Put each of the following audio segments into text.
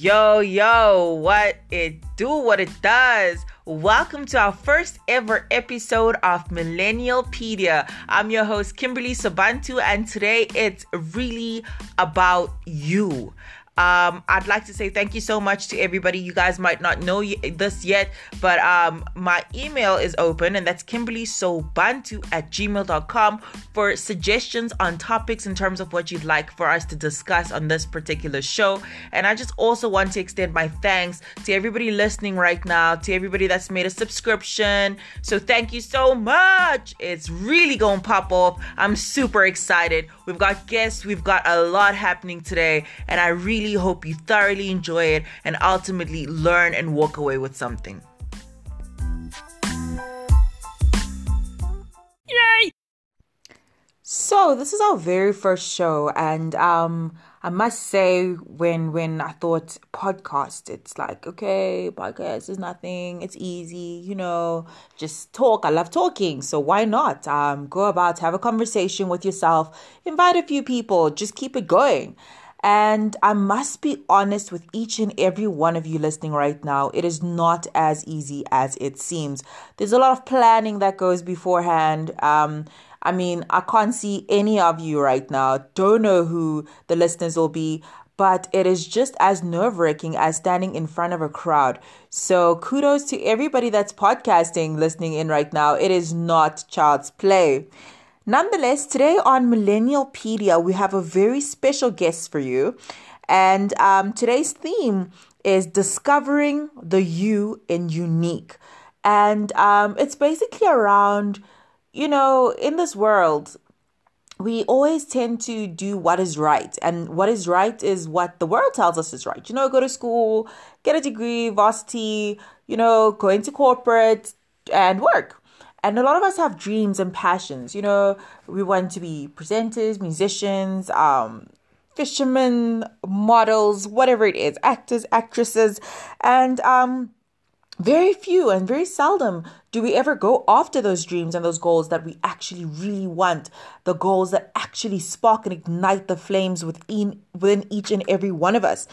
Yo, yo, what it do, what it does. Welcome to our first ever episode of Millennialpedia. I'm your host, Kimberly Sabantu, and today it's really about you. Um, I'd like to say thank you so much to everybody. You guys might not know this yet, but um, my email is open, and that's kimberlysobantu at gmail.com for suggestions on topics in terms of what you'd like for us to discuss on this particular show. And I just also want to extend my thanks to everybody listening right now, to everybody that's made a subscription. So thank you so much. It's really going to pop off. I'm super excited. We've got guests, we've got a lot happening today, and I really really hope you thoroughly enjoy it and ultimately learn and walk away with something. Yay! So, this is our very first show, and um, I must say, when when I thought podcast, it's like okay, podcast is nothing. It's easy, you know. Just talk. I love talking, so why not? Um, go about, have a conversation with yourself, invite a few people, just keep it going. And I must be honest with each and every one of you listening right now. It is not as easy as it seems. There's a lot of planning that goes beforehand. Um, I mean, I can't see any of you right now. Don't know who the listeners will be, but it is just as nerve wracking as standing in front of a crowd. So kudos to everybody that's podcasting, listening in right now. It is not child's play. Nonetheless, today on Millennialpedia, we have a very special guest for you. And um, today's theme is discovering the you in unique. And um, it's basically around, you know, in this world, we always tend to do what is right. And what is right is what the world tells us is right. You know, go to school, get a degree, varsity, you know, go into corporate and work. And a lot of us have dreams and passions. You know, we want to be presenters, musicians, um, fishermen, models, whatever it is, actors, actresses, and um, very few and very seldom do we ever go after those dreams and those goals that we actually really want, the goals that actually spark and ignite the flames within within each and every one of us.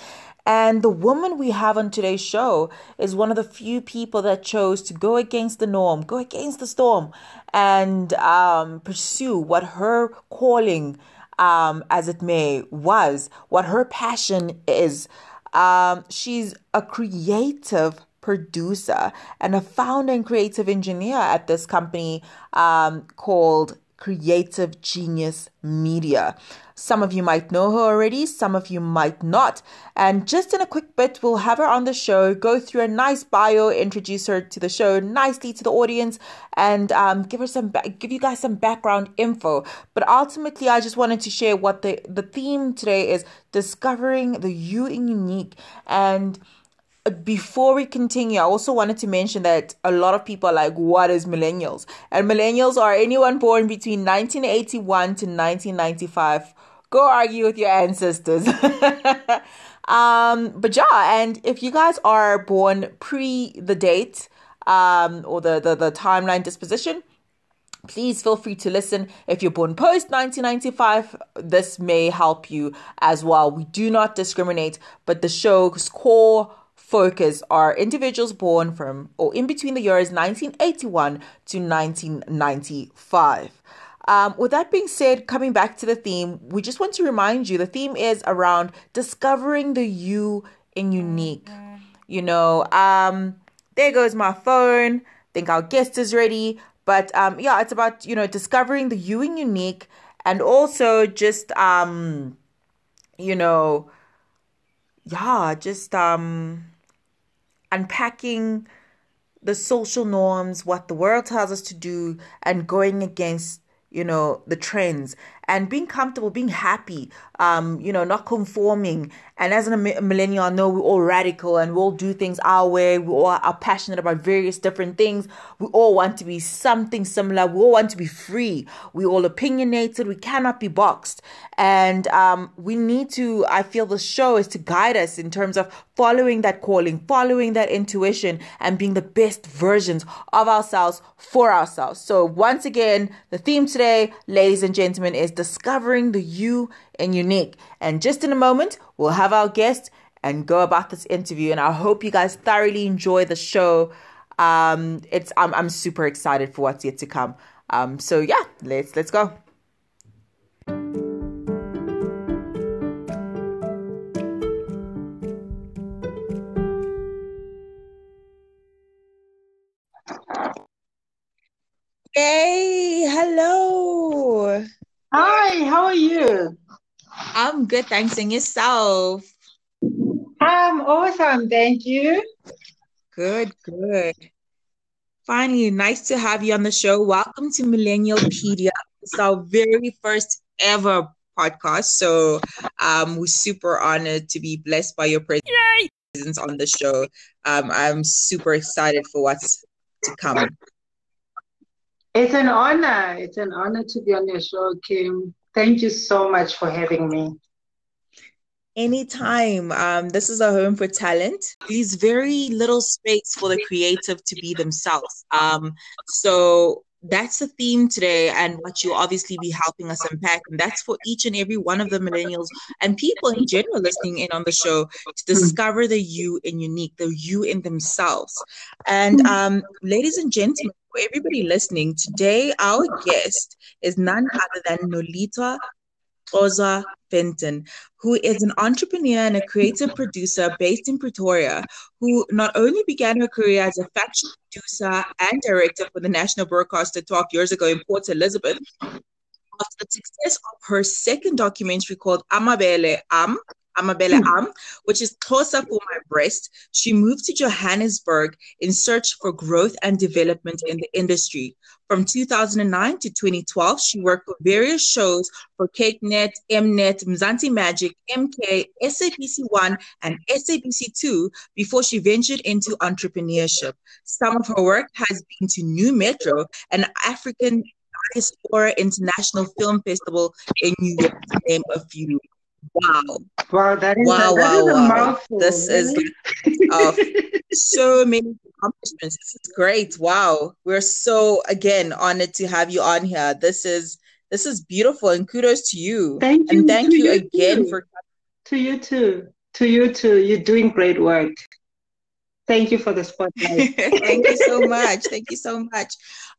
And the woman we have on today's show is one of the few people that chose to go against the norm, go against the storm, and um, pursue what her calling, um, as it may, was, what her passion is. Um, she's a creative producer and a founder and creative engineer at this company um, called Creative Genius Media. Some of you might know her already, some of you might not. And just in a quick bit, we'll have her on the show, go through a nice bio, introduce her to the show nicely to the audience, and um, give her some, ba- give you guys some background info. But ultimately, I just wanted to share what the the theme today is: discovering the you in unique and before we continue, I also wanted to mention that a lot of people are like, what is millennials? And millennials are anyone born between 1981 to 1995. Go argue with your ancestors. um, but yeah, and if you guys are born pre the date um, or the, the, the timeline disposition, please feel free to listen. If you're born post 1995, this may help you as well. We do not discriminate, but the show's core focus are individuals born from or in between the years 1981 to 1995. Um, with that being said, coming back to the theme, we just want to remind you the theme is around discovering the you in unique. You know, um, there goes my phone. Think our guest is ready. But um, yeah, it's about, you know, discovering the you in unique and also just, um, you know, yeah, just, um, unpacking the social norms, what the world tells us to do, and going against, you know, the trends and being comfortable, being happy, um, you know, not conforming. And as a millennial, I know we're all radical and we all do things our way. We all are passionate about various different things. We all want to be something similar. We all want to be free. We all opinionated. We cannot be boxed. And um, we need to, I feel the show is to guide us in terms of following that calling, following that intuition, and being the best versions of ourselves for ourselves. So, once again, the theme today, ladies and gentlemen, is discovering the you and unique. And just in a moment, we'll have our guest and go about this interview. And I hope you guys thoroughly enjoy the show. Um, it's I'm I'm super excited for what's yet to come. Um, so yeah, let's let's go. Hey, hello. Hi, how are you? I'm good, thanks. And yourself? I'm awesome, thank you. Good, good. Finally, nice to have you on the show. Welcome to Millennialpedia. It's our very first ever podcast. So um, we're super honored to be blessed by your presence on the show. Um, I'm super excited for what's to come. It's an honor. It's an honor to be on your show, Kim. Thank you so much for having me. Anytime. Um, this is a home for talent. Leaves very little space for the creative to be themselves. Um, so that's the theme today and what you'll obviously be helping us unpack and that's for each and every one of the millennials and people in general listening in on the show to discover the you and unique the you in themselves and um, ladies and gentlemen for everybody listening, today our guest is none other than Nolita Oza Fenton, who is an entrepreneur and a creative producer based in Pretoria, who not only began her career as a fashion producer and director for the national broadcaster 12 years ago in Port Elizabeth, after the success of her second documentary called Amabele Am, Amabele hmm. Am, which is Xhosa for my breast. She moved to Johannesburg in search for growth and development in the industry. From 2009 to 2012, she worked for various shows for kykNET, Mnet, Mzansi Magic, MK, SABC1, and SABC2 before she ventured into entrepreneurship. Some of her work has been to Nu Metro, an African Diaspora International Film Festival in New York, to name a few. Wow. Wow, that is, wow, a, that wow, wow. Mouthful, this really? is uh, so many accomplishments. This is great. Wow. We're so again honored to have you on here. This is this is beautiful and kudos to you. Thank you. And thank you, you again too. for to you too. To you too. You're doing great work. Thank you for the spotlight. thank you so much. Thank you so much.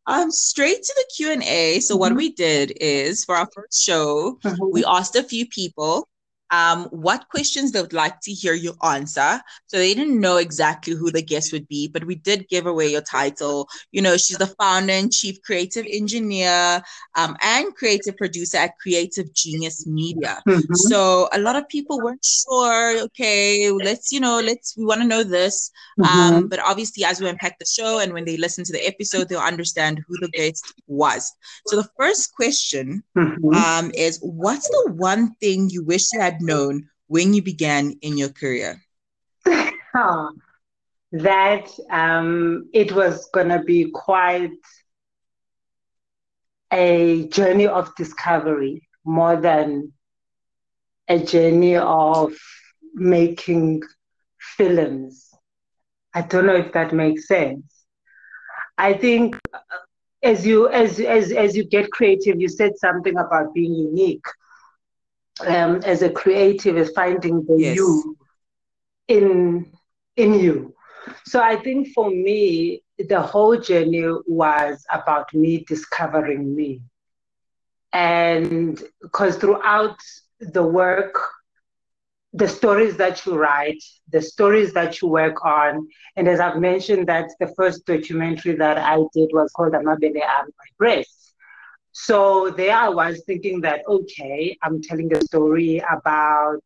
Um, straight to the Q and A. So mm-hmm. what we did is for our first show, mm-hmm. we asked a few people um, what questions they would like to hear you answer. So they didn't know exactly who the guest would be, but we did give away your title. You know, she's the founder and chief creative engineer um, and creative producer at Creative Genius Media. Mm-hmm. So a lot of people weren't sure. Okay, let's you know, let's we want to know this. Mm-hmm. Um, but obviously, as we unpack the show and when they listen to the episode, they'll understand who the guest was. So the first question mm-hmm. um, is, what's the one thing you wish you had known when you began in your career? that um, it was going to be quite a journey of discovery more than a journey of making films. I don't know if that makes sense. I think uh, as you as as as you get creative, you said something about being unique um, as a creative is finding the yes. you in in you. So I think for me, the whole journey was about me discovering me. And because throughout the work, the stories that you write, the stories that you work on, and as I've mentioned, that the first documentary that I did was called Amabele Am My Breast. So there I was thinking that, okay, I'm telling a story about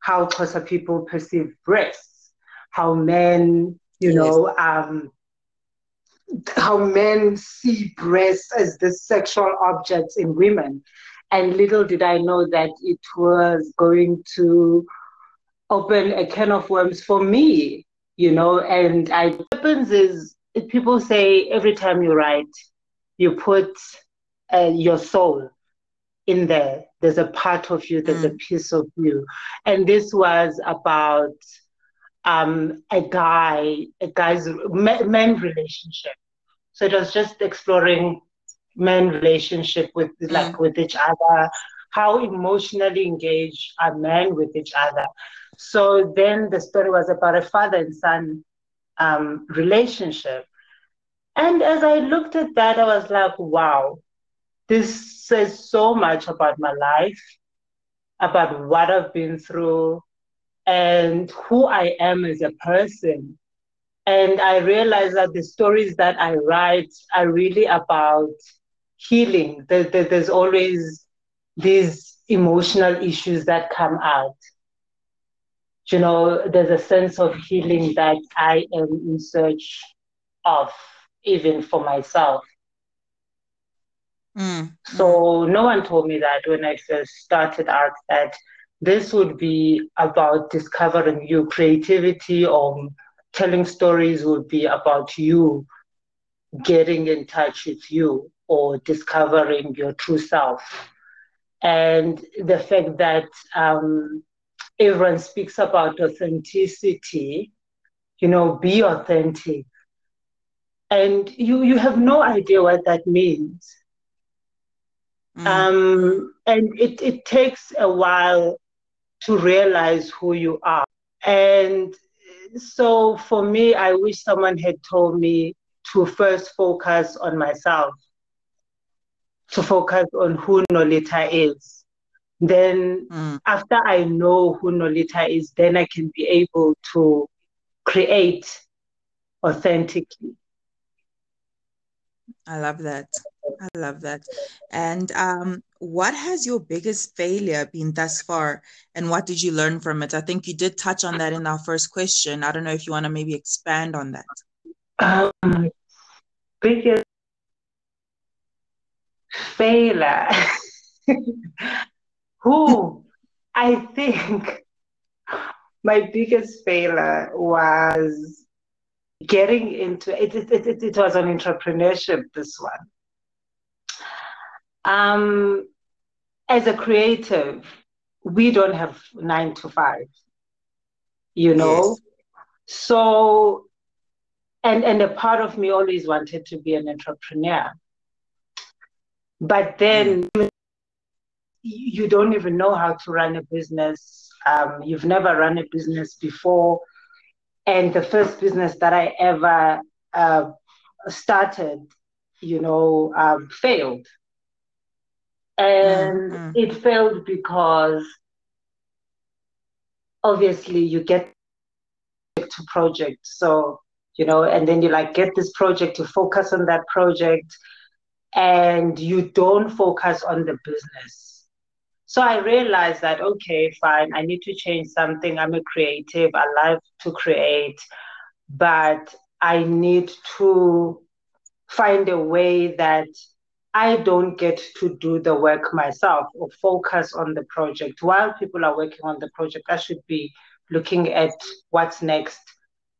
how Xhosa people perceive breasts, how men, you yes. know, um, how men see breasts as the sexual objects in women. And little did I know that it was going to open a can of worms for me, you know. And I, what happens is people say every time you write, you put uh, your soul in there. There's a part of you, there's mm. a piece of you. And this was about um, a guy, a guy's men relationship. So it was just exploring men relationship with mm. like with each other, how emotionally engaged are men with each other. So then the story was about a father and son um, relationship. And as I looked at that, I was like, wow, this says so much about my life, about what I've been through, and who I am as a person. And I realized that the stories that I write are really about healing. There's always these emotional issues that come out. You know, there's a sense of healing that I am in search of, even for myself. Mm. So no one told me that when I first started out that this would be about discovering your creativity or telling stories would be about you getting in touch with you or discovering your true self. And the fact that um, everyone speaks about authenticity, you know, be authentic. And you, you have no idea what that means. Mm. Um, and it, it takes a while to realize who you are. And so for me, I wish someone had told me to first focus on myself, to focus on who Nolita is. Then mm. after I know who Nolita is, then I can be able to create authentically. I love that. I love that. And um, what has your biggest failure been thus far, and what did you learn from it? I think you did touch on that in our first question. I don't know if you want to maybe expand on that. Um, biggest failure. Who I think my biggest failure was getting into it. It, it, it, was an entrepreneurship. This one um, as a creative, we don't have nine to five, you know? Yes. So, and, and a part of me always wanted to be an entrepreneur. But then mm. you don't even know how to run a business. Um, you've never run a business before. And the first business that I ever uh, started, you know, um, failed and mm-hmm. it failed because obviously you get to project so you know and then you like get this project to focus on that project and you don't focus on the business. So i realized that okay fine i need to change something. I'm a creative. I love to create but i need to find a way that I don't get to do the work myself or focus on the project. While people are working on the project, I should be looking at what's next.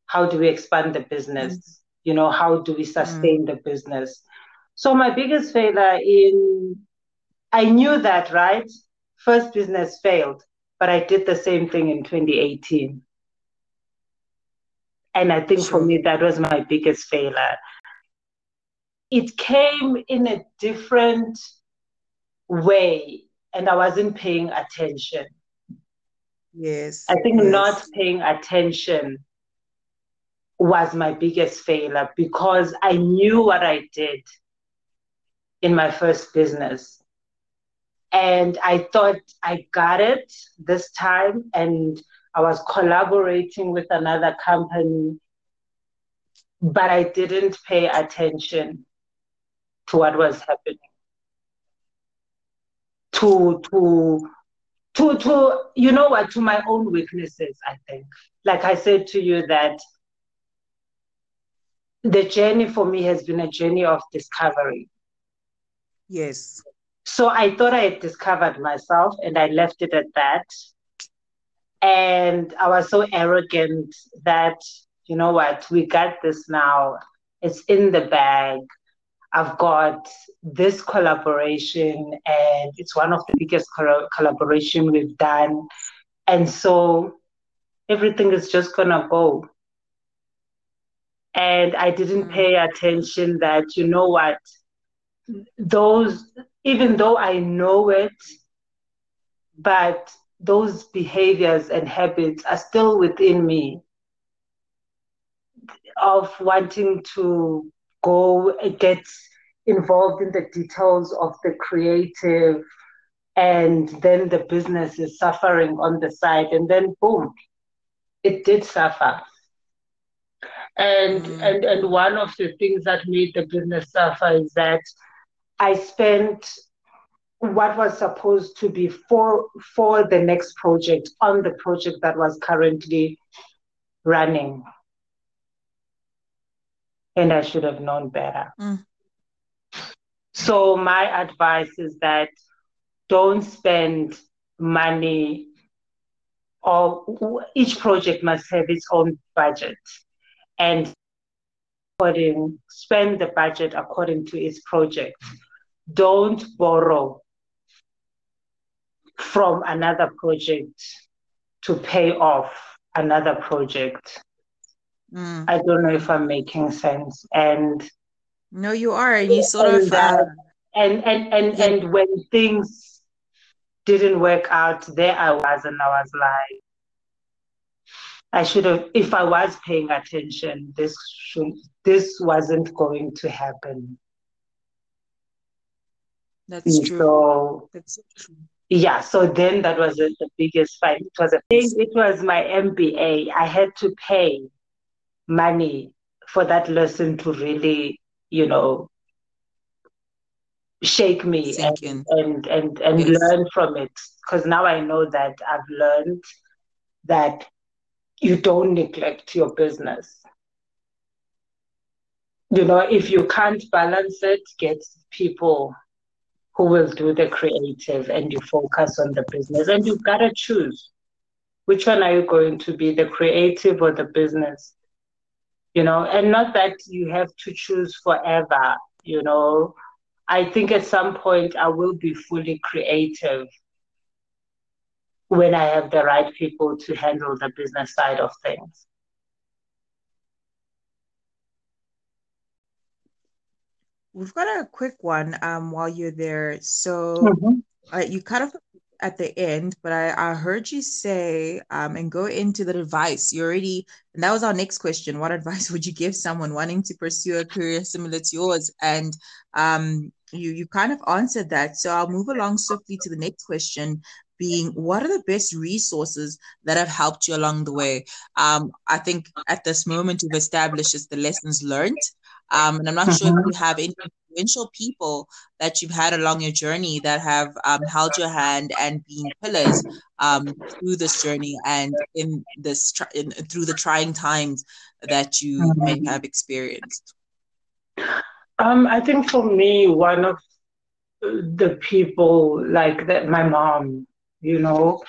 How do we expand the business? Mm. You know, how do we sustain mm. the business? So my biggest failure in I knew that, right? First business failed, but I did the same thing in 2018. And I think sure. for me that was my biggest failure it came in a different way and I wasn't paying attention. Yes. I think yes. not paying attention was my biggest failure because I knew what I did in my first business. And I thought I got it this time, and I was collaborating with another company, but I didn't pay attention to what was happening. To to to to you know what to my own weaknesses, I think. Like I said to you that the journey for me has been a journey of discovery. Yes. So I thought I had discovered myself and I left it at that. And I was so arrogant that, you know what, we got this now. It's in the bag. I've got this collaboration, and it's one of the biggest collaboration we've done. And so everything is just gonna go. And I didn't mm. pay attention that, you know what, those, even though I know it, but those behaviors and habits are still within me of wanting to go get involved in the details of the creative and then the business is suffering on the side and then boom it did suffer and mm. and and one of the things that made the business suffer is that i spent what was supposed to be for for the next project on the project that was currently running and i should have known better. Mm. so my advice is that don't spend money or each project must have its own budget. And according spend the budget according to its project. Don't borrow from another project to pay off another project mm. i don't know if i'm making sense and no you are and you sort and, of uh, and and and, yeah. and when things didn't work out there i was and i was like I should have, if I was paying attention, this should, this wasn't going to happen. That's true. So, That's true. Yeah, so then that was a, the biggest fight. It was a thing. It was my MBA. I had to pay money for that lesson to really, you know, shake me and, and, and and yes. learn from it. Because now I know that I've learned that you don't neglect your business. You know, if you can't balance it, get people who will do the creative and you focus on the business. And you've got to choose which one are you going to be, the creative or the business? You know, and not that you have to choose forever, you know. I think at some point I will be fully creative when I have the right people to handle the business side of things. We've got a quick one um, while you're there. So mm-hmm. uh, you kind of at the end, but I, I heard you say um, and go into the advice. You already, and that was our next question. What advice would you give someone wanting to pursue a career similar to yours? And um, you you kind of answered that. So I'll move along swiftly to the next question being what are the best resources that have helped you along the way? Um, I think at this moment you've established is the lessons learned. Um, and I'm not sure if mm-hmm. you have any influential people that you've had along your journey that have um, held your hand and been pillars um, through this journey and in this in, through the trying times that you mm-hmm. may have experienced. Um, I think for me, one of the people like that, my mom, you know.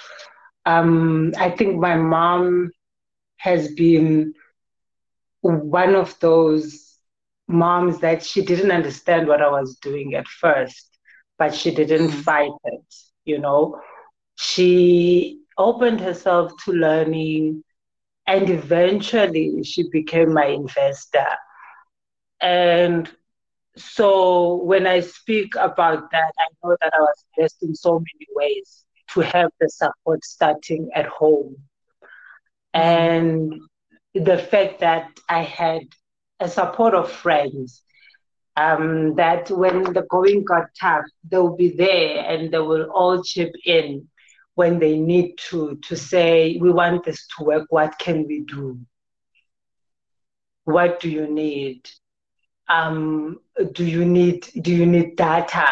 Um, I think my mom has been one of those moms that she didn't understand what I was doing at first, but she didn't mm. fight it, you know. She opened herself to learning and eventually she became my investor. And so when I speak about that, I know that I was blessed in so many ways to have the support starting at home. And the fact that I had a support of friends, um, that when the going got tough, they'll be there and they will all chip in when they need to to say, we want this to work, what can we do? What do you need? Um, do you need do you need data?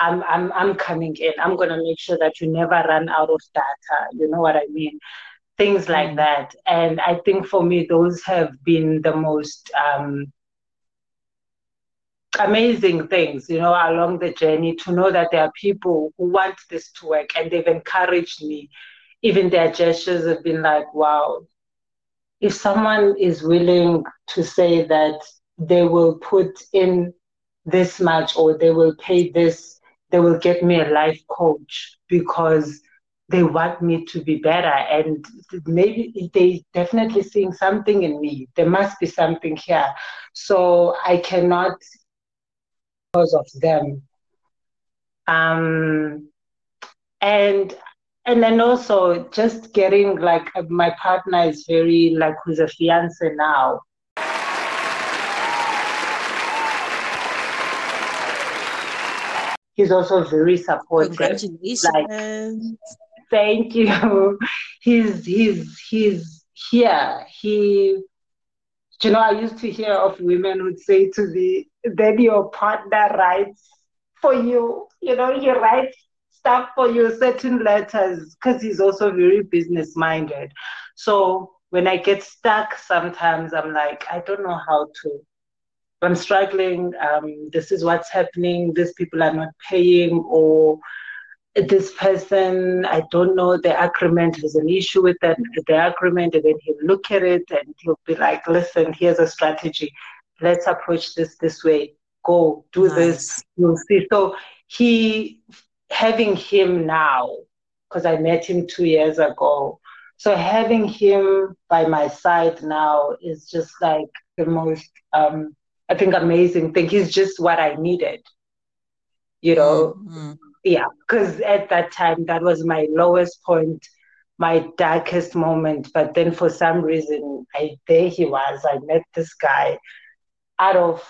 I'm I'm I'm coming in. I'm gonna make sure that you never run out of data. You know what I mean? Things like mm. that. And I think for me, those have been the most um, amazing things, you know, along the journey to know that there are people who want this to work and they've encouraged me. Even their gestures have been like, wow, if someone is willing to say that they will put in this much or they will pay this they will get me a life coach because they want me to be better. And maybe they definitely seeing something in me. There must be something here. So i cannot because of them. Um, and and then also just getting like my partner is very like who's a fiance now. He's also very supportive congratulations. like, thank you he's he's he's here he you know i used to hear of women would say to me then your partner writes for you you know he writes stuff for you, certain letters, because he's also very business minded. So when I get stuck, sometimes I'm like, I don't know how to. I'm struggling. Um, this is what's happening. These people are not paying, or this person, I don't know the agreement. There's an issue with that the agreement, and then he'll look at it and he'll be like, "Listen, here's a strategy. Let's approach this this way. Go do nice. this. You'll see." So he having him now, because I met him two years ago. So having him by my side now is just like the most, um, I think, amazing thing. He's just what I needed, you know? Mm-hmm. Yeah, because at that time, that was my lowest point, my darkest moment. But then for some reason, I there he was. I met this guy out of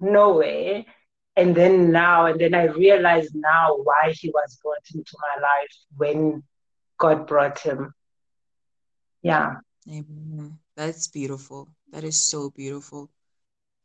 nowhere and then now and then i realized now why he was brought into my life when god brought him yeah Amen. that's beautiful that is so beautiful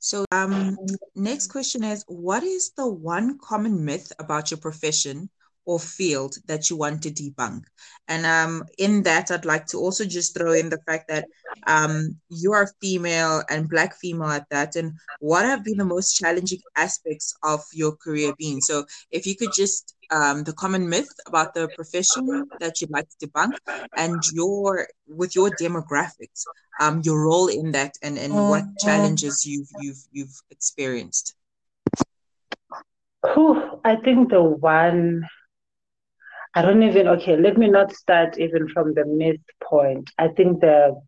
so um next question is what is the one common myth about your profession or field that you want to debunk. And um, in that, I'd like to also just throw in the fact that um, you are female and Black female at that. And what have been the most challenging aspects of your career been? So if you could just, um, the common myth about the profession that you'd like to debunk and your, with your demographics, um, your role in that and, and what mm-hmm. challenges you've, you've, you've experienced. Whew, I think the one I don't even, okay, let me not start even from the myth point. I think the,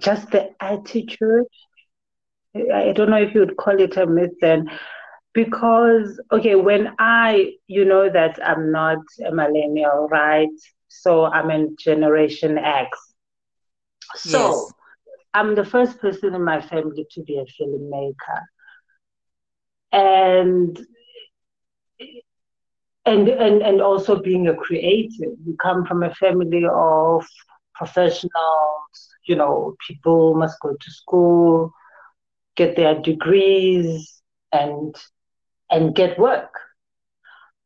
just the attitude, I don't know if you would call it a myth then, because, okay, when I, you know that I'm not a millennial, right? So I'm in Generation X. So yes. I'm the first person in my family to be a filmmaker. And and and and also being a creative. You come from a family of professionals. You know, people must go to school, get their degrees, and and get work.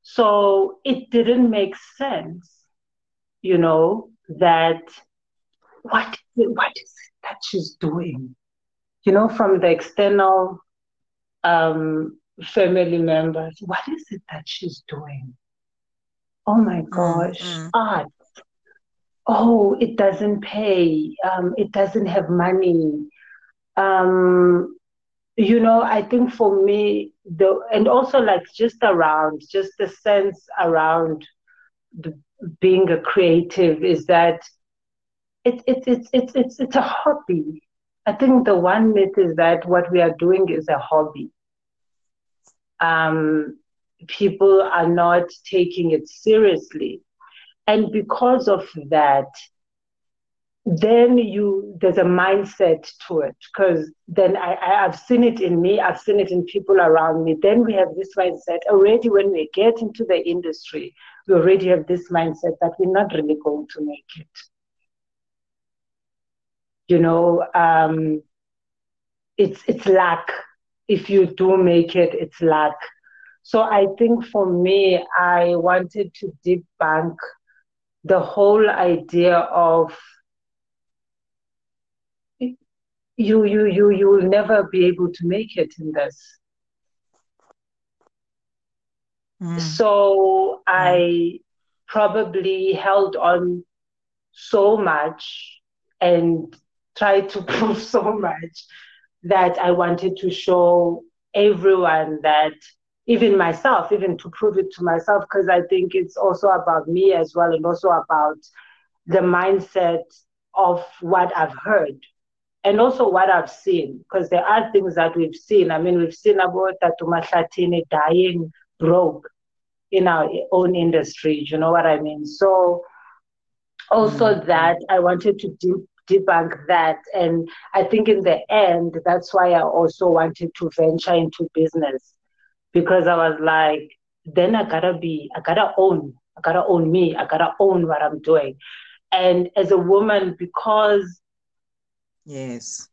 So it didn't make sense, you know, that what what is it that she's doing? You know, from the external um, family members, what is it that she's doing? Oh my mm, gosh, mm-hmm. art. Oh, it doesn't pay. Um, it doesn't have money. Um, you know, I think for me, the and also like just around, just the sense around the, being a creative is that it's it's it's it's it's it's a hobby. I think the one myth is that what we are doing is a hobby um, people are not taking it seriously. And because of that, then you there's a mindset to it. Because then I, I have seen it in me i've seen it in people around me. Then we have this mindset. Already when we get into the industry we already have this mindset that we're not really going to make it. You know um, it's it's luck if you do make it, it's luck. So I think for me, I wanted to debunk the whole idea of you you you you will never be able to make it in this. Mm. So I probably held on so much and tried to prove so much that I wanted to show everyone that even myself, even to prove it to myself, because I think it's also about me as well, and also about the mindset of what I've heard and also what I've seen, because there are things that we've seen. I mean, we've seen about Tatu Mahlathini dying broke, in our own industry. You know what I mean? So also mm-hmm. that I wanted to de- debunk that, and I think in the end that's why I also wanted to venture into business because I was like, then I gotta be, I gotta own, I gotta own me, I gotta own what I'm doing. And as a woman, because yes,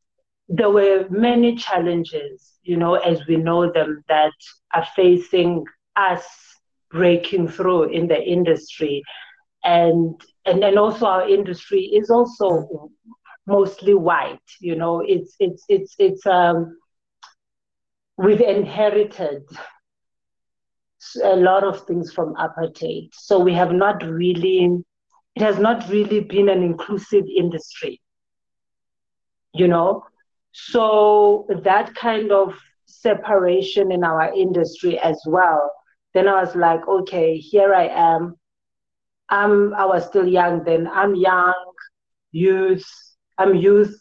there were many challenges, you know, as we know them, that are facing us breaking through in the industry. And and then also our industry is also mostly white, you know, it's it's it's it's um we've inherited a lot of things from apartheid. So we have not really, it has not really been an inclusive industry, you know? So that kind of separation in our industry as well. Then I was like, okay, here I am. I'm, I was still young then. I'm young, youth, I'm youth,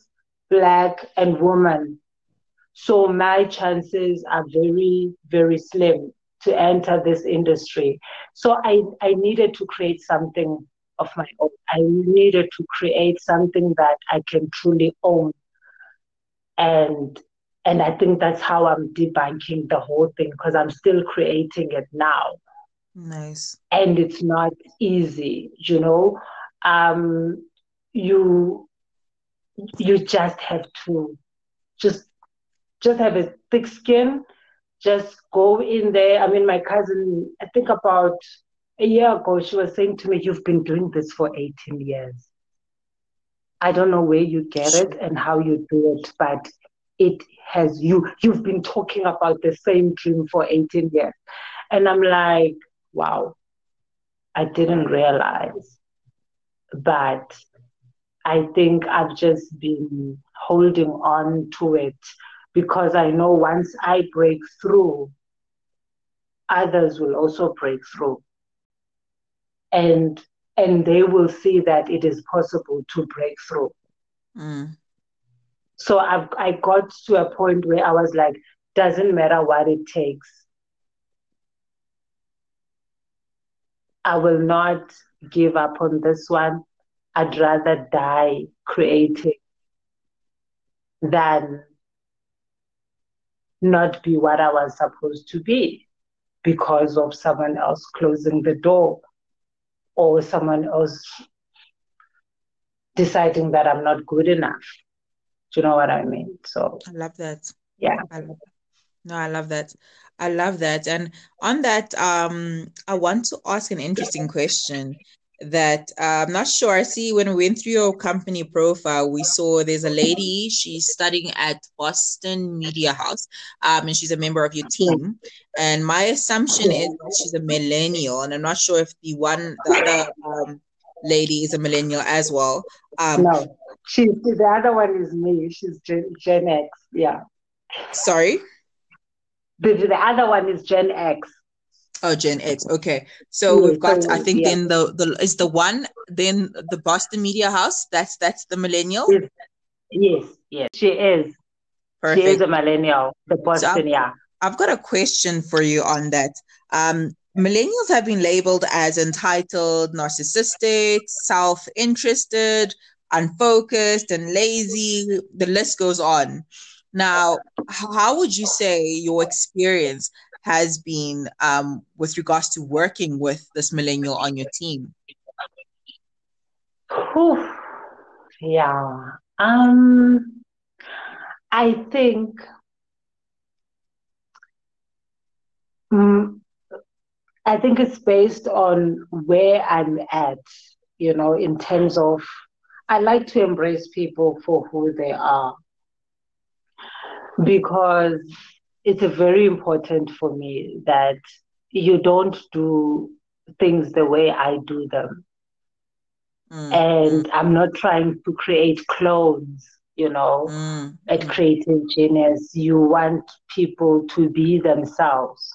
black, and woman. So my chances are very, very slim to enter this industry. So I, I needed to create something of my own. I needed to create something that I can truly own. And and I think that's how I'm debunking the whole thing because I'm still creating it now. Nice. And it's not easy, you know. Um, you you just have to just just have a thick skin just go in there. I mean, my cousin, I think about a year ago, she was saying to me, You've been doing this for 18 years. I don't know where you get it and how you do it, but it has you, you've been talking about the same dream for 18 years. And I'm like, wow, I didn't realize. But I think I've just been holding on to it because I know once I break through, others will also break through. And and they will see that it is possible to break through. Mm. So I've, I got to a point where I was like, doesn't matter what it takes. I will not give up on this one. I'd rather die creating than not be what I was supposed to be because of someone else closing the door or someone else deciding that I'm not good enough. Do you know what I mean? So I love that. Yeah. I love that. No, I love that. I love that. And on that, um, I want to ask an interesting question that uh, I'm not sure. I see when we went through your company profile, we saw there's a lady, she's studying at Boston Media House, um, and she's a member of your team. And my assumption is she's a millennial, and I'm not sure if the one, the other um, lady is a millennial as well. Um, no, she's the other one is me. She's Gen, Gen X. Yeah. Sorry. The, the other one is Gen X. Oh, Gen X. Okay. So we've got, I think, yeah. then the the is the one, then the Boston Media House. That's that's the millennial. Yes, yes, she is. Perfect. She is a millennial. The Boston, so I've, yeah. I've got a question for you on that. Um, millennials have been labeled as entitled, narcissistic, self-interested, unfocused, and lazy. The list goes on. Now, how would you say your experience has been um, with regards to working with this millennial on your team? Yeah. Um, I think um, I think it's based on where I'm at, you know, in terms of I like to embrace people for who they are because it's very important for me that you don't do things the way I do them. Mm. And I'm not trying to create clones, you know, mm. at Creative Genius. You want people to be themselves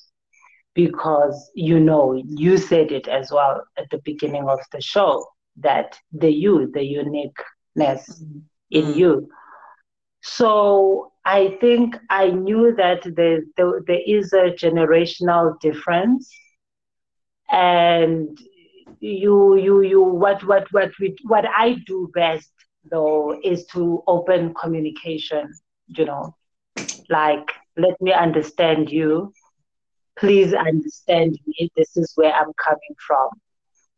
because you know, you said it as well at the beginning of the show that the you, the uniqueness mm. in mm. you. So I think I knew that there, there, there is a generational difference. And you you you what what what we what I do best though is to open communication you know. Like let me understand you. Please understand me. This is where i'm coming from.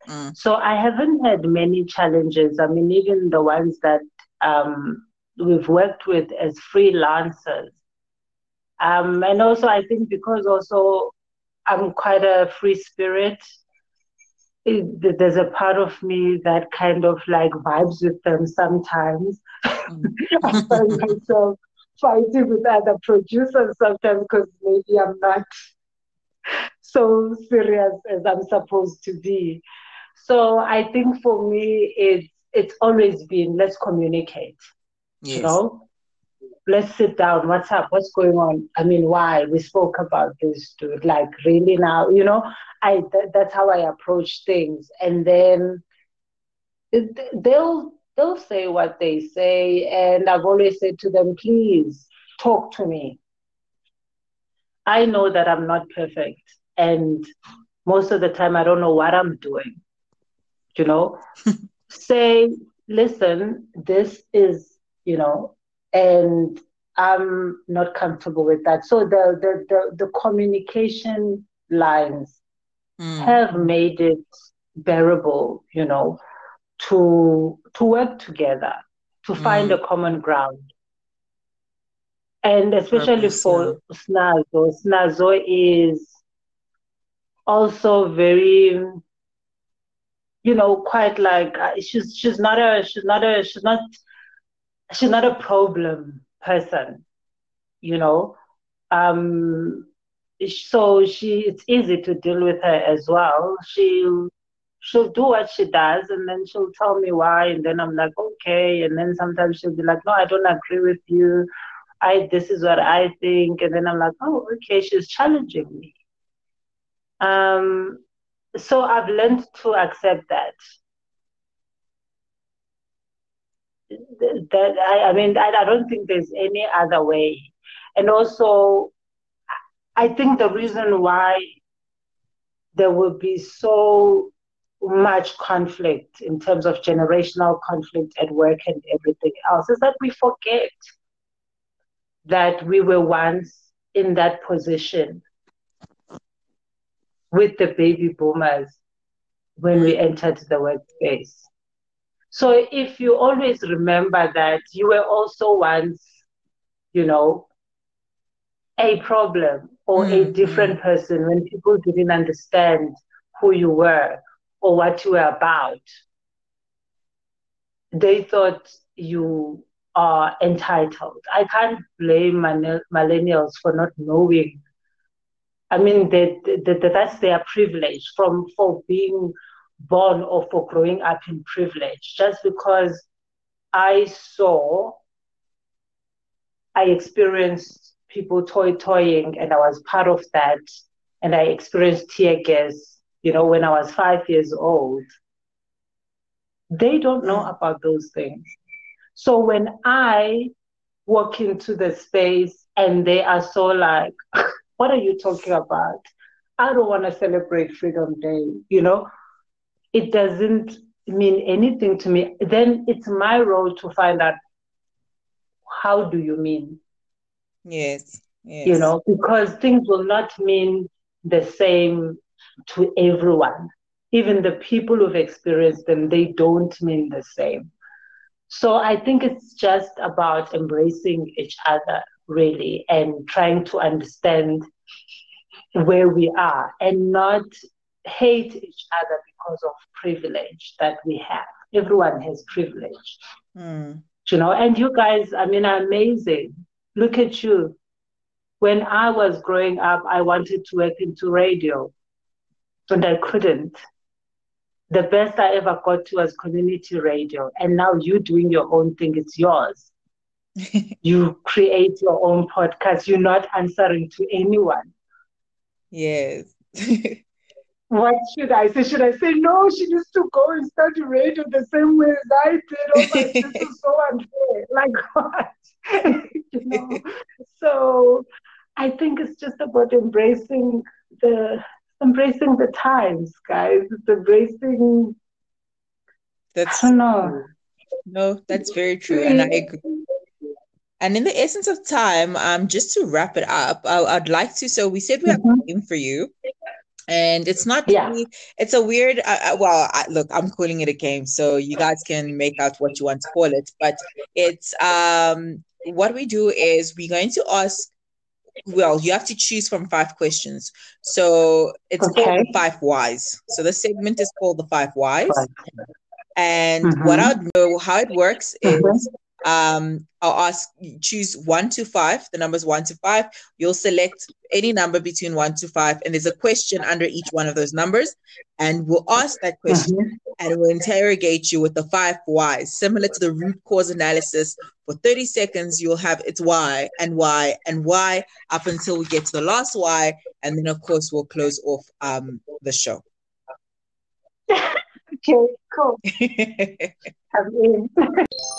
Mm. so i haven't had many challenges. I mean even the ones that um, we've worked with as freelancers um, and also i think because also i'm quite a free spirit it, there's a part of me that kind of like vibes with them sometimes. Mm. I find myself fighting with other producers sometimes because maybe I'm not so serious as I'm supposed to be. So I think for me, it's it's always been let's communicate. Yes. You know, let's sit down. What's up? What's going on? I mean, why? We spoke about this, dude. Like, really now, you know, I th- that's how I approach things. And then they'll they'll say what they say, and I've always said to them, please talk to me. I know that I'm not perfect, and most of the time I don't know what I'm doing. You know, say, listen, this is you know and I'm not comfortable with that. So the the the, the communication lines mm. have made it bearable, you know, to to work together, to find mm. a common ground. And especially Purpose, for yeah. Snazo, Snazo is also very you know quite like uh, she's she's not a she's not a she's not she's not a problem person, you know. Um, so she it's easy to deal with her as well. She she'll do what she does and then she'll tell me why and then I'm like, okay. And then sometimes she'll be like, No, I don't agree with you. I this is what I think and then I'm like, Oh, okay, she's challenging me. Um so I've learned to accept that. That I, I mean, I, I don't think there's any other way. And also, I think the reason why there will be so much conflict in terms of generational conflict at work and everything else is that we forget that we were once in that position with the baby boomers when we entered the workspace. So if you always remember that you were also once, you know, a problem or mm-hmm. a different person when people didn't understand who you were or what you were about, they thought you are entitled. I can't blame millennials for not knowing. I mean, they, they, that's their privilege from for being born or for growing up in privilege just because I saw, I experienced people toyi-toying and I was part of that. And I experienced tear gas, you know, when I was five years old. They don't know about those things. So when I walk into the space and they are so like, what are you talking about? I don't want to celebrate Freedom Day, you know? It doesn't mean anything to me, then it's my role to find out how do you mean? Yes. yes. You know, because things will not mean the same to everyone. Even the people who've experienced them, they don't mean the same. So I think it's just about embracing each other, really, and trying to understand where we are and not hate each other because of privilege that we have. Everyone has privilege. Mm. You know, and you guys, I mean, are amazing. Look at you. When I was growing up, I wanted to work into radio, and I couldn't. The best I ever got to was community radio. And now you doing your own thing, it's yours. you create your own podcast. You're not answering to anyone. Yes. what should I say? Should I say no? She needs to go and start radio the same way as I did. Oh my, this is so unfair. Like what? you know. So I think it's just about embracing the embracing the times, guys. It's embracing. That's I know. No, that's very true, and I agree. And in the essence of time, um, just to wrap it up, I, would like to. So we said we have Mhm. a game for you, and it's not Yeah. really. It's a weird. Uh, uh, well, I, look, I'm calling it a game, so you guys can make out what you want to call it. But it's um, what we do is we're going to ask. Well, you have to choose from five questions. So it's called Okay. the five whys. So the segment is called the five whys. And what Mhm. I'll know how it works is Mhm. Um, I'll ask choose one to five, the numbers one to five. You'll select any number between one to five, and there's a question under each one of those numbers. And we'll ask that question Mhm. and we'll interrogate you with the five whys, similar to the root cause analysis. For 30 seconds, you'll have it's why and why and why up until we get to the last why. And then, of course, we'll close off um, the show. Okay, cool.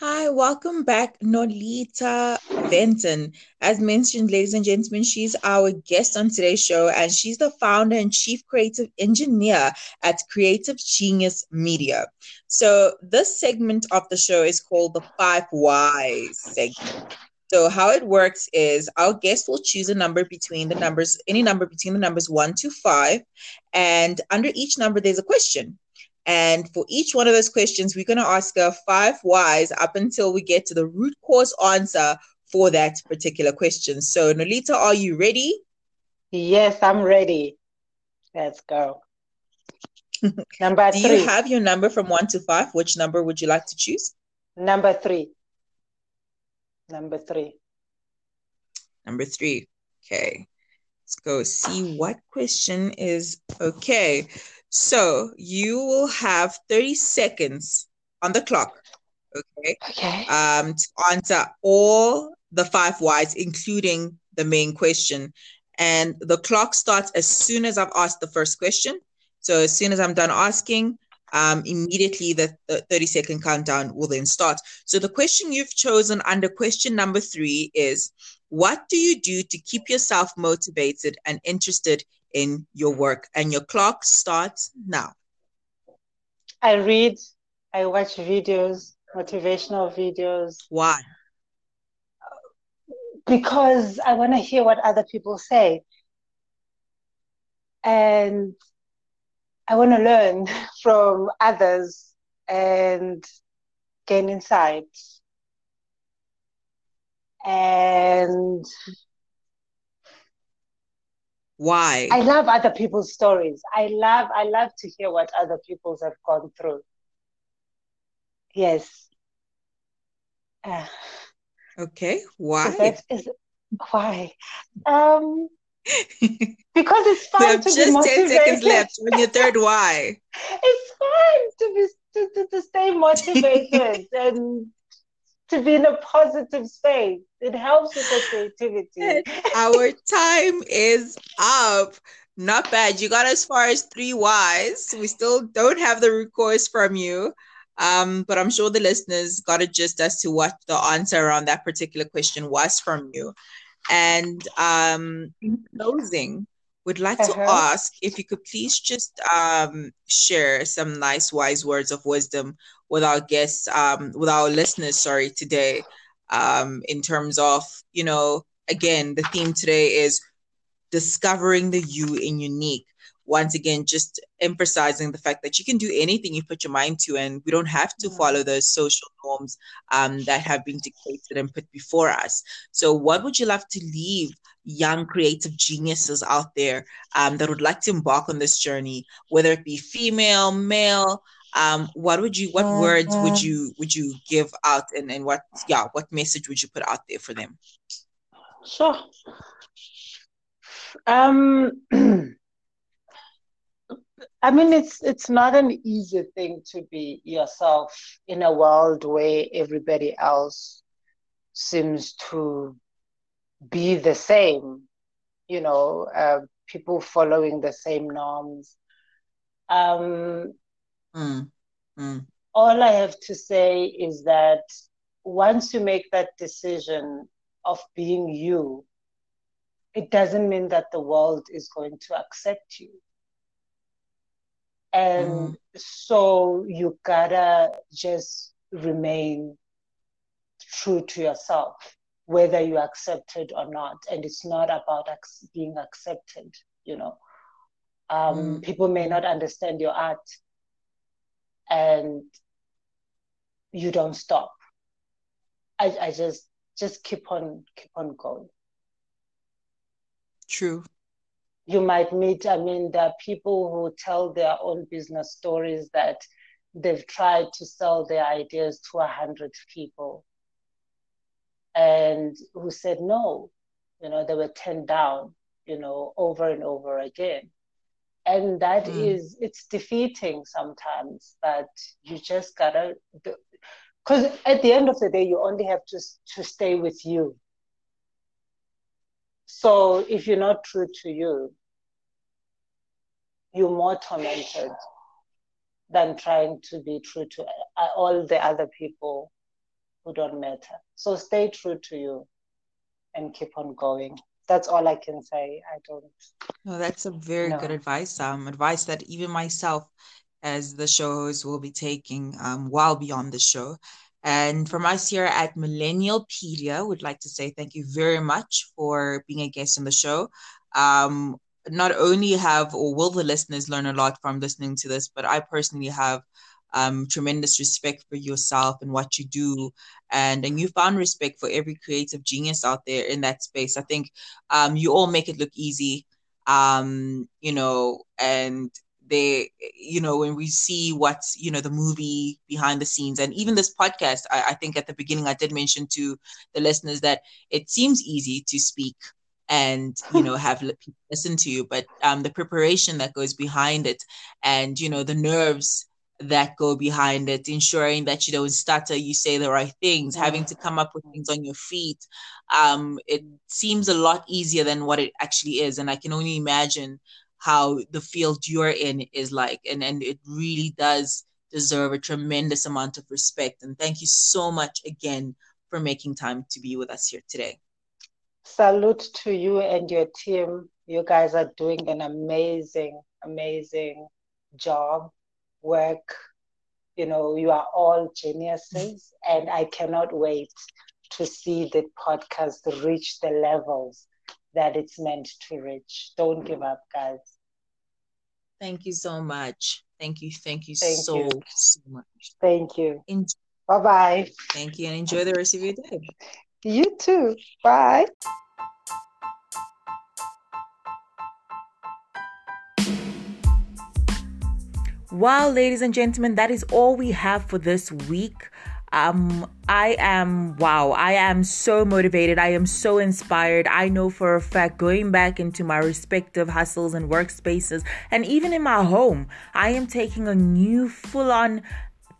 Hi, welcome back, Nolita Benton. As mentioned, ladies and gentlemen, she's our guest on today's show, and she's the founder and chief creative engineer at Creative Genius Media. So, this segment of the show is called the Five Whys segment. So, how it works is our guest will choose a number between the numbers, any number between the numbers one to five, and under each number, there's a question. And for each one of those questions, we're going to ask her five whys up until we get to the root cause answer for that particular question. So, Nolita, are you ready? Yes, I'm ready. Let's go. Number Do three. you have your number from one to five? Which number would you like to choose? Number three. Number three. Number three. Okay. Let's go see what question is okay. So, you will have 30 seconds on the clock. Okay. Okay. um, to answer all the five whys, including the main question. And the clock starts as soon as I've asked the first question. So as soon as I'm done asking, um, immediately the, the 30 second countdown will then start. So the question you've chosen under question number three is What do you do to keep yourself motivated and interested in your work? And your clock starts now. I read, I watch videos, motivational videos, Why? because I want to hear what other people say. And I want to learn from others and gain insight. And Why? I love other people's stories. I love I love to hear what other people's have gone through. Yes. Uh, okay. is Why? that is why? Um, because it's fun to be just 10 seconds left on your third why. It's fun to be to, to, to stay motivated and to be in a positive space. It helps with the creativity. Our time is up. Not bad. You got as far as three whys. We still don't have the root cause from you. Um, but I'm sure the listeners got a gist as to what the answer around that particular question was from you. And um, in closing, would like to Uh-huh. ask if you could please just um, share some nice, wise words of wisdom with our guests, um, with our listeners, sorry, today, um, in terms of, you know, again, the theme today is discovering the you in unique. Once again, just emphasizing the fact that you can do anything you put your mind to, and we don't have to follow those social norms um, that have been dictated and put before us. So, what would you love to leave young creative geniuses out there um, that would like to embark on this journey, whether it be female, male? Um, what would you, what words would Mhm. you, would you give out, and and what, yeah, what message would you put out there for them? Sure. Um, I mean, it's it's not an easy thing to be yourself in a world where everybody else seems to be the same. You know, uh, people following the same norms. Um, Mm, mm, all I have to say is that once you make that decision of being you, it doesn't mean that the world is going to accept you. And mm. so you gotta just remain true to yourself, whether you accept it or not. And it's not about being accepted, you know. Um, mm. People may not understand your art, and you don't stop. I, I just just keep on keep on going. True. You might meet, I mean, there are people who tell their own business stories that they've tried to sell their ideas to a hundred people and who said no. You know, they were turned down, you know, over and over again. And that mm. is, it's defeating sometimes that you just gotta, because at the end of the day, you only have to, to stay with you. So if you're not true to you, you're more tormented than trying to be true to uh, all the other people who don't matter. So stay true to you and keep on going. That's all I can say. I don't. No, that's a very no. good advice. Um, advice that even myself, as the show host, will be taking um, while beyond the show. And from us here at Millennialpedia, would like to say thank you very much for being a guest on the show. Um, not only have or will the listeners learn a lot from listening to this, but I personally have um, tremendous respect for yourself and what you do, and and you found respect for every creative genius out there in that space. I think um, you all make it look easy, um, you know, and they, you know, when we see what's you know the movie behind the scenes, and even this podcast, I, I think at the beginning I did mention to the listeners that it seems easy to speak and you know have people listen to you but um, the preparation that goes behind it and you know the nerves that go behind it ensuring that you don't stutter you say the right things having to come up with things on your feet um, it seems a lot easier than what it actually is and i can only imagine how the field you're in is like and and it really does deserve a tremendous amount of respect and thank you so much again for making time to be with us here today salute to you and your team. You guys are doing an amazing, amazing job, work. You know, you are all geniuses, and I cannot wait to see the podcast reach the levels that it's meant to reach. Don't give up, guys. Thank you so much. Thank you. Thank you thank so, you. so much. Thank you. bye bye. Thank you and enjoy the rest of your day. You too. Bye. Well, ladies and gentlemen, that is all we have for this week. Um, I am wow, I am so motivated. I am so inspired. I know for a fact going back into my respective hustles and workspaces, and even in my home, I am taking a new full on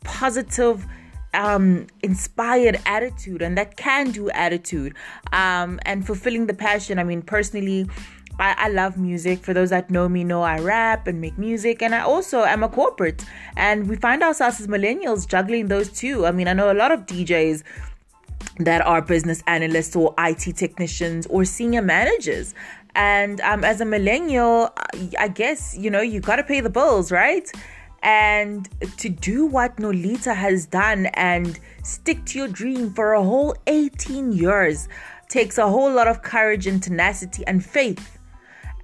positive um, inspired attitude and that can do attitude um, and fulfilling the passion. I mean, personally, I, I, love music. For those that know me, know I rap and make music, and I also am a corporate. And we find ourselves as millennials juggling those two. I mean, I know a lot of DJs that are business analysts or IT technicians or senior managers. And um, as a millennial, I guess, you know, you got to pay the bills, right? and to do what Nolita has done and stick to your dream for a whole 18 years takes a whole lot of courage and tenacity and faith.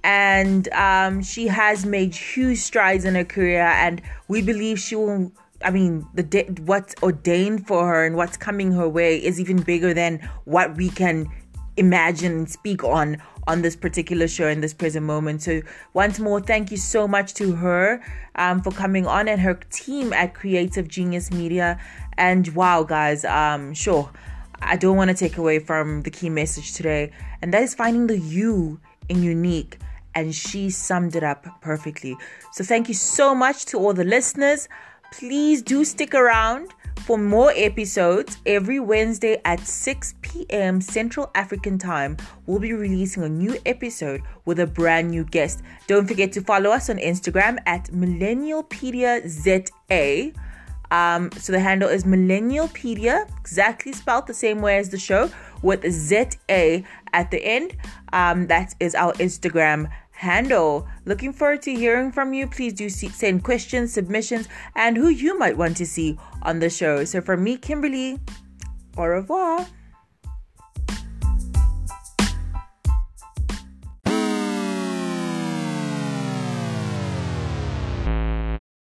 And um, she has made huge strides in her career, and we believe she will. I mean, the what's ordained for her and what's coming her way is even bigger than what we can imagine and speak on on this particular show in this present moment. So, once more, thank you so much to her um, for coming on and her team at Creative Genius Media. And wow, guys, um, sure, I don't want to take away from the key message today, and that is finding the you in unique. And she summed it up perfectly. So, thank you so much to all the listeners. Please do stick around for more episodes, every Wednesday at 6 p.m. Central African Time, we'll be releasing a new episode with a brand new guest. Don't forget to follow us on Instagram at MillennialpediaZA. Um, so the handle is Millennialpedia, exactly spelled the same way as the show, with Z A at the end. Um, that is our Instagram handle. Looking forward to hearing from you. Please do send questions, submissions, and who you might want to see on the show. So for me, Kimberly, au revoir.